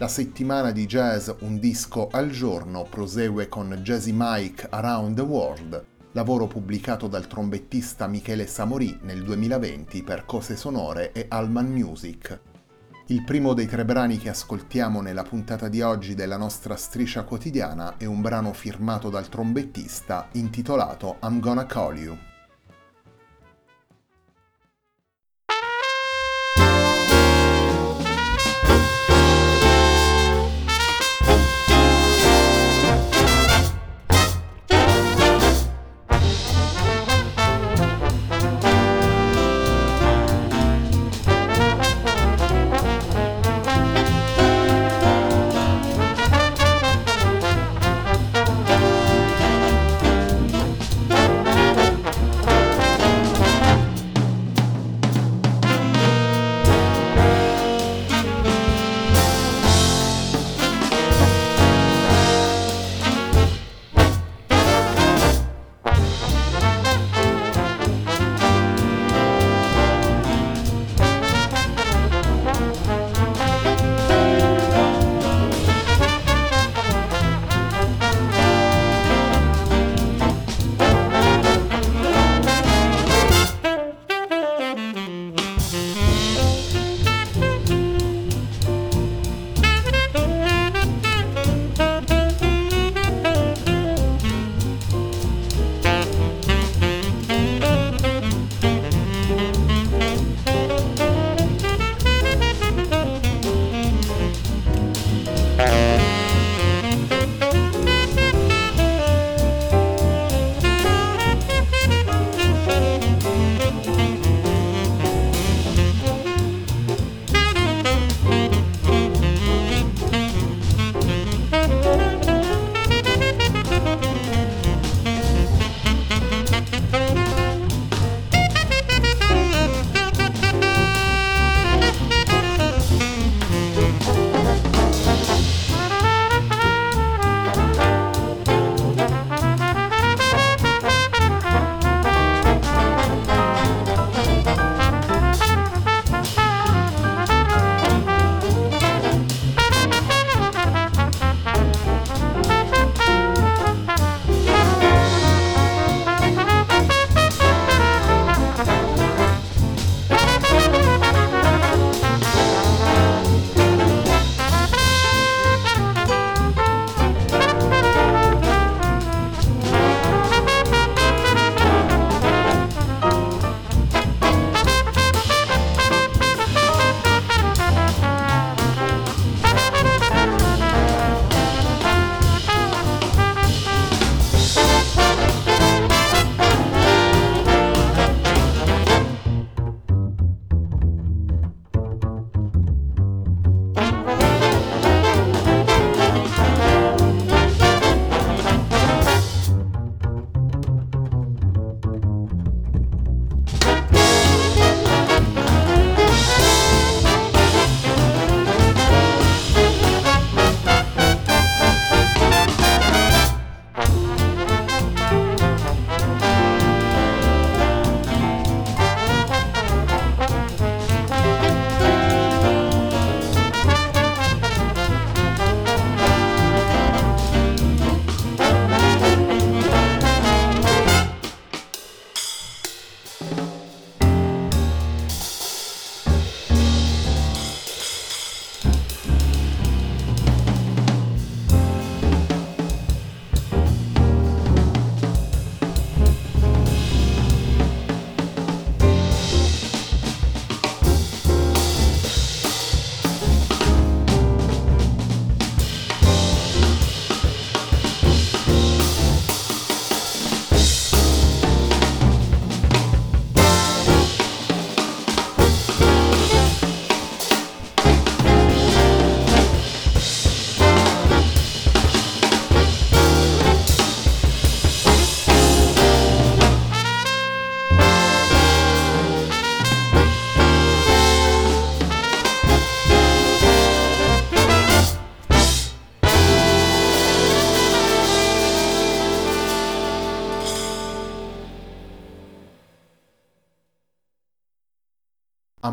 La settimana di jazz Un disco al giorno prosegue con Jazzy Mike Around the World, lavoro pubblicato dal trombettista Michele Samorì nel 2020 per Cose Sonore e Alman Music. Il primo dei tre brani che ascoltiamo nella puntata di oggi della nostra striscia quotidiana è un brano firmato dal trombettista intitolato I'm Gonna Call You.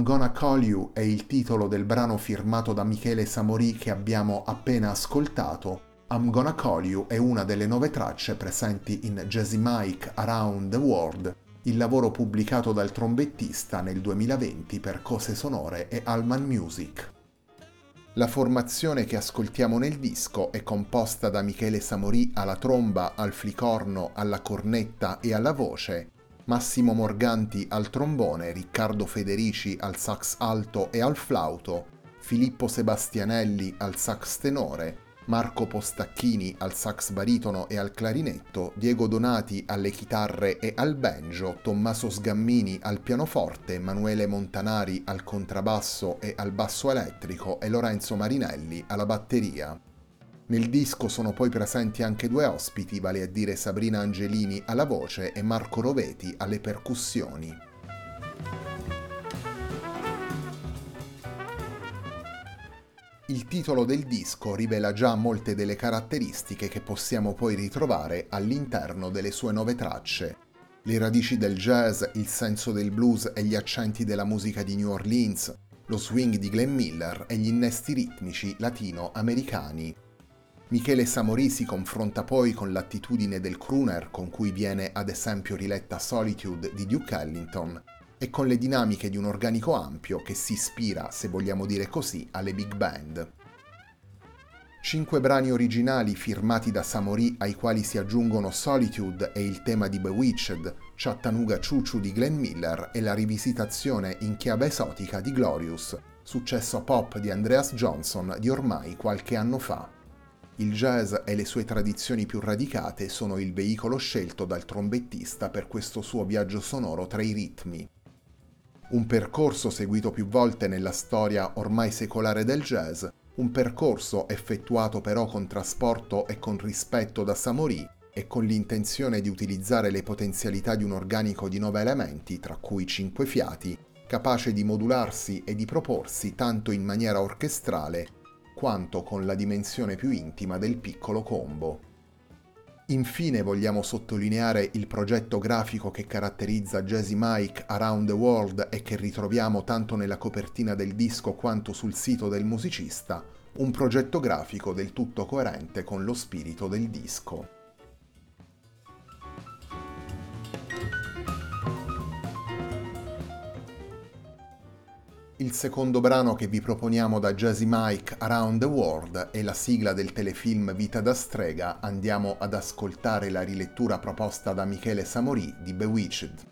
I'm Gonna Call You è il titolo del brano firmato da Michele Samori che abbiamo appena ascoltato. I'm Gonna Call You è una delle nove tracce presenti in Jazzy Mike Around the World, il lavoro pubblicato dal trombettista nel 2020 per Cose Sonore e Alman Music. La formazione che ascoltiamo nel disco è composta da Michele Samori alla tromba, al flicorno, alla cornetta e alla voce, Massimo Morganti al trombone, Riccardo Federici al sax alto e al flauto, Filippo Sebastianelli al sax tenore, Marco Postacchini al sax baritono e al clarinetto, Diego Donati alle chitarre e al banjo, Tommaso Sgammini al pianoforte, Emanuele Montanari al contrabbasso e al basso elettrico e Lorenzo Marinelli alla batteria. Nel disco sono poi presenti anche due ospiti, vale a dire Sabrina Angelini alla voce e Marco Roveti alle percussioni. Il titolo del disco rivela già molte delle caratteristiche che possiamo poi ritrovare all'interno delle sue nove tracce. Le radici del jazz, il senso del blues e gli accenti della musica di New Orleans, lo swing di Glenn Miller e gli innesti ritmici latino-americani. Michele Samori si confronta poi con l'attitudine del crooner con cui viene ad esempio riletta Solitude di Duke Ellington e con le dinamiche di un organico ampio che si ispira, se vogliamo dire così, alle big band. Cinque brani originali firmati da Samori ai quali si aggiungono Solitude e il tema di Bewitched, Chattanooga Choo di Glenn Miller e la rivisitazione in chiave esotica di Glorious, successo pop di Andreas Johnson di ormai qualche anno fa. Il jazz e le sue tradizioni più radicate sono il veicolo scelto dal trombettista per questo suo viaggio sonoro tra i ritmi. Un percorso seguito più volte nella storia ormai secolare del jazz, un percorso effettuato però con trasporto e con rispetto da Samori e con l'intenzione di utilizzare le potenzialità di un organico di nove elementi, tra cui cinque fiati, capace di modularsi e di proporsi tanto in maniera orchestrale quanto con la dimensione più intima del piccolo combo. Infine vogliamo sottolineare il progetto grafico che caratterizza Jazzy Mike Around the World e che ritroviamo tanto nella copertina del disco quanto sul sito del musicista, un progetto grafico del tutto coerente con lo spirito del disco. Il secondo brano che vi proponiamo da Jazzy Mike Around the World è la sigla del telefilm Vita da strega. Andiamo ad ascoltare la rilettura proposta da Michele Samori di Bewitched.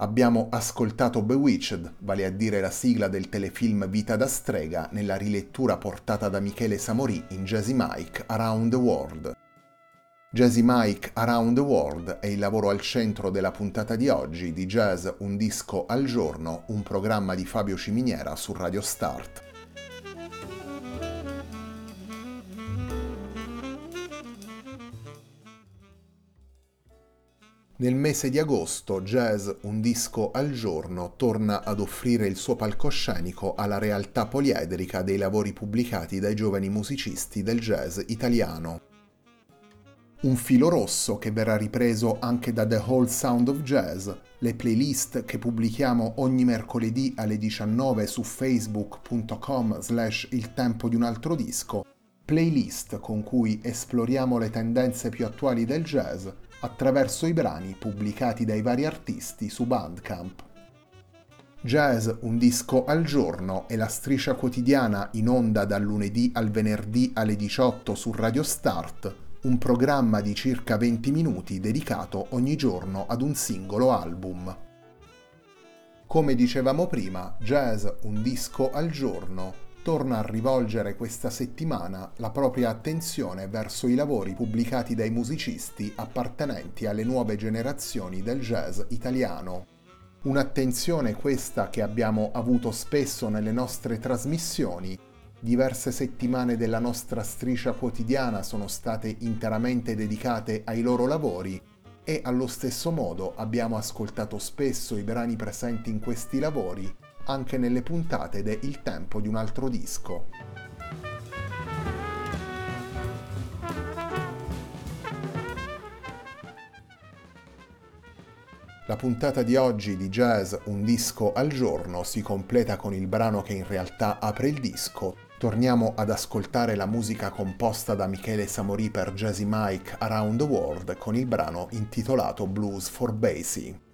Abbiamo ascoltato Bewitched, vale a dire la sigla del telefilm Vita da strega, nella rilettura portata da Michele Samorì in Jazzy Mike Around the World. Jazzy Mike Around the World è il lavoro al centro della puntata di oggi di Jazz Un disco al giorno, un programma di Fabio Ciminiera su Radio Start. Nel mese di agosto Jazz Un disco al giorno torna ad offrire il suo palcoscenico alla realtà poliedrica dei lavori pubblicati dai giovani musicisti del jazz italiano. Un filo rosso che verrà ripreso anche da The Whole Sound of Jazz, le playlist che pubblichiamo ogni mercoledì alle 19 su facebook.com slash il tempo di un altro disco, playlist con cui esploriamo le tendenze più attuali del jazz attraverso i brani pubblicati dai vari artisti su Bandcamp. Jazz Un disco al giorno è la striscia quotidiana in onda dal lunedì al venerdì alle 18 su Radio Start, un programma di circa 20 minuti dedicato ogni giorno ad un singolo album. Come dicevamo prima, Jazz Un disco al giorno torna a rivolgere questa settimana la propria attenzione verso i lavori pubblicati dai musicisti appartenenti alle nuove generazioni del jazz italiano. Un'attenzione questa che abbiamo avuto spesso nelle nostre trasmissioni. Diverse settimane della nostra striscia quotidiana sono state interamente dedicate ai loro lavori e allo stesso modo abbiamo ascoltato spesso i brani presenti in questi lavori anche nelle puntate de Il tempo di un altro disco. La puntata di oggi di Jazz Un disco al giorno si completa con il brano che in realtà apre il disco. Torniamo ad ascoltare la musica composta da Michele Samorì per Jazzy Mike Around the World con il brano intitolato Blues for Basie.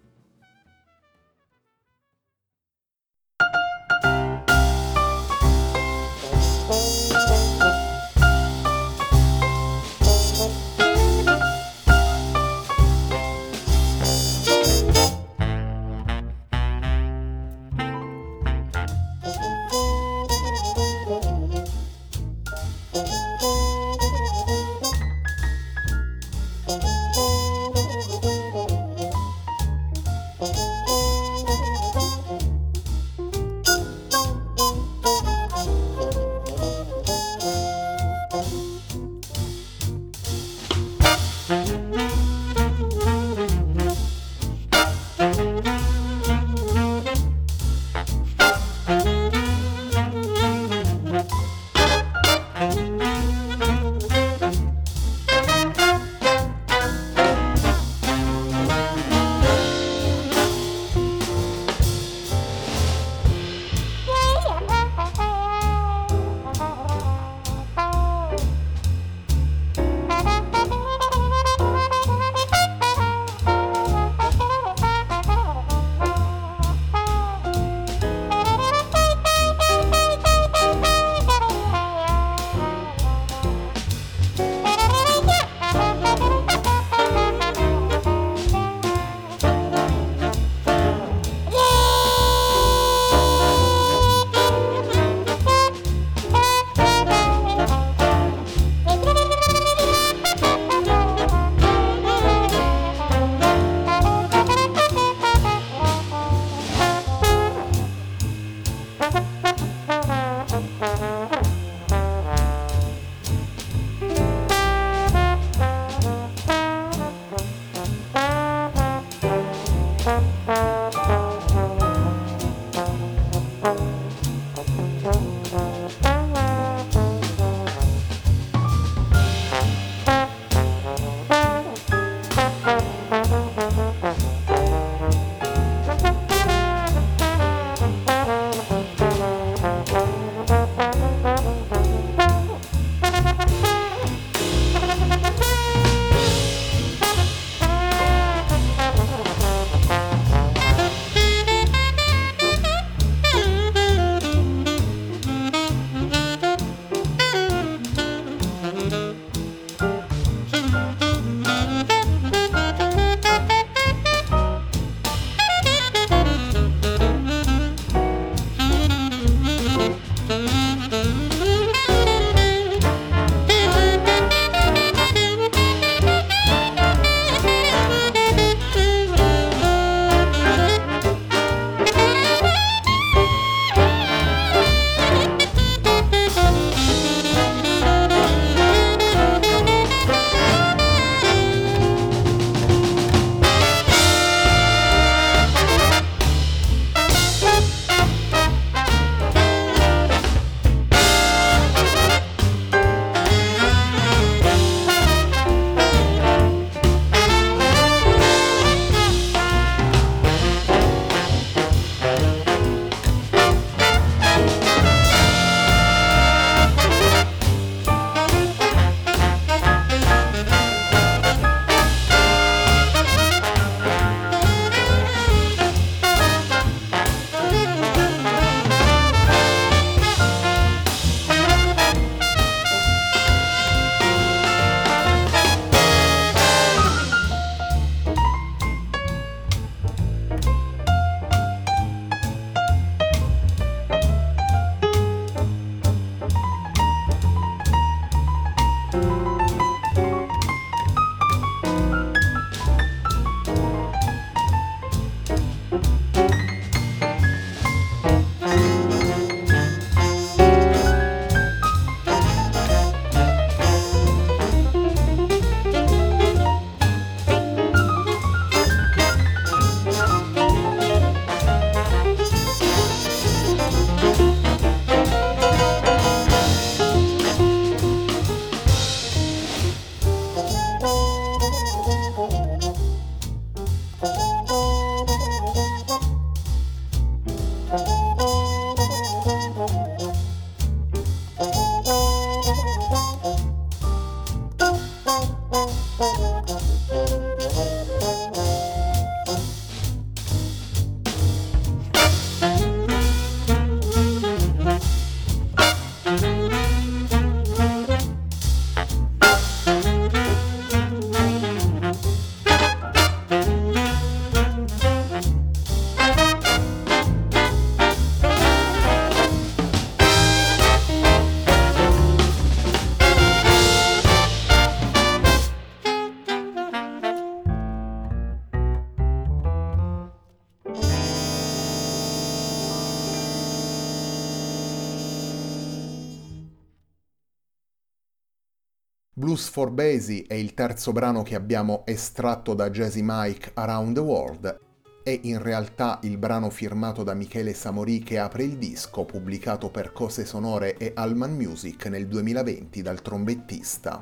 Blues for Basie è il terzo brano che abbiamo estratto da Jazzy Mike Around the World. È in realtà il brano firmato da Michele Samori che apre il disco, pubblicato per Cose Sonore e Allman Music nel 2020 dal trombettista.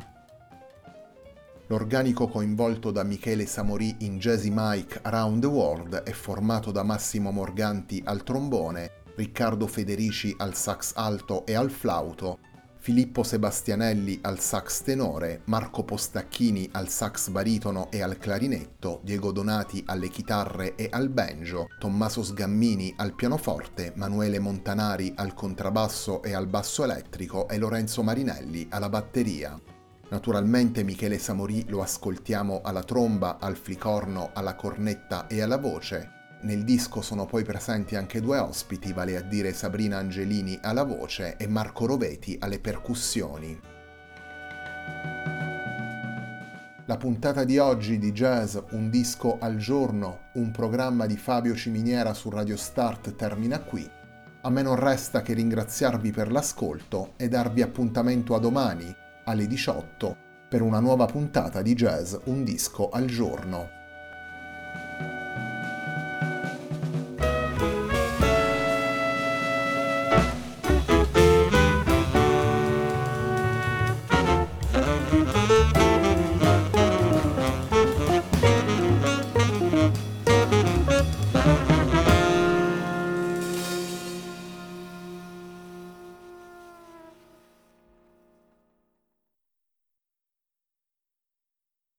L'organico coinvolto da Michele Samori in Jazzy Mike Around the World è formato da Massimo Morganti al trombone, Riccardo Federici al sax alto e al flauto, Filippo Sebastianelli al sax tenore, Marco Postacchini al sax baritono e al clarinetto, Diego Donati alle chitarre e al banjo, Tommaso Sgammini al pianoforte, Manuele Montanari al contrabbasso e al basso elettrico e Lorenzo Marinelli alla batteria. Naturalmente Michele Samori lo ascoltiamo alla tromba, al flicorno, alla cornetta e alla voce, nel disco sono poi presenti anche due ospiti, vale a dire Sabrina Angelini alla voce e Marco Roveti alle percussioni. La puntata di oggi di Jazz Un disco al giorno, un programma di Fabio Ciminiera su Radio Start termina qui. A me non resta che ringraziarvi per l'ascolto e darvi appuntamento a domani alle 18 per una nuova puntata di Jazz Un disco al giorno.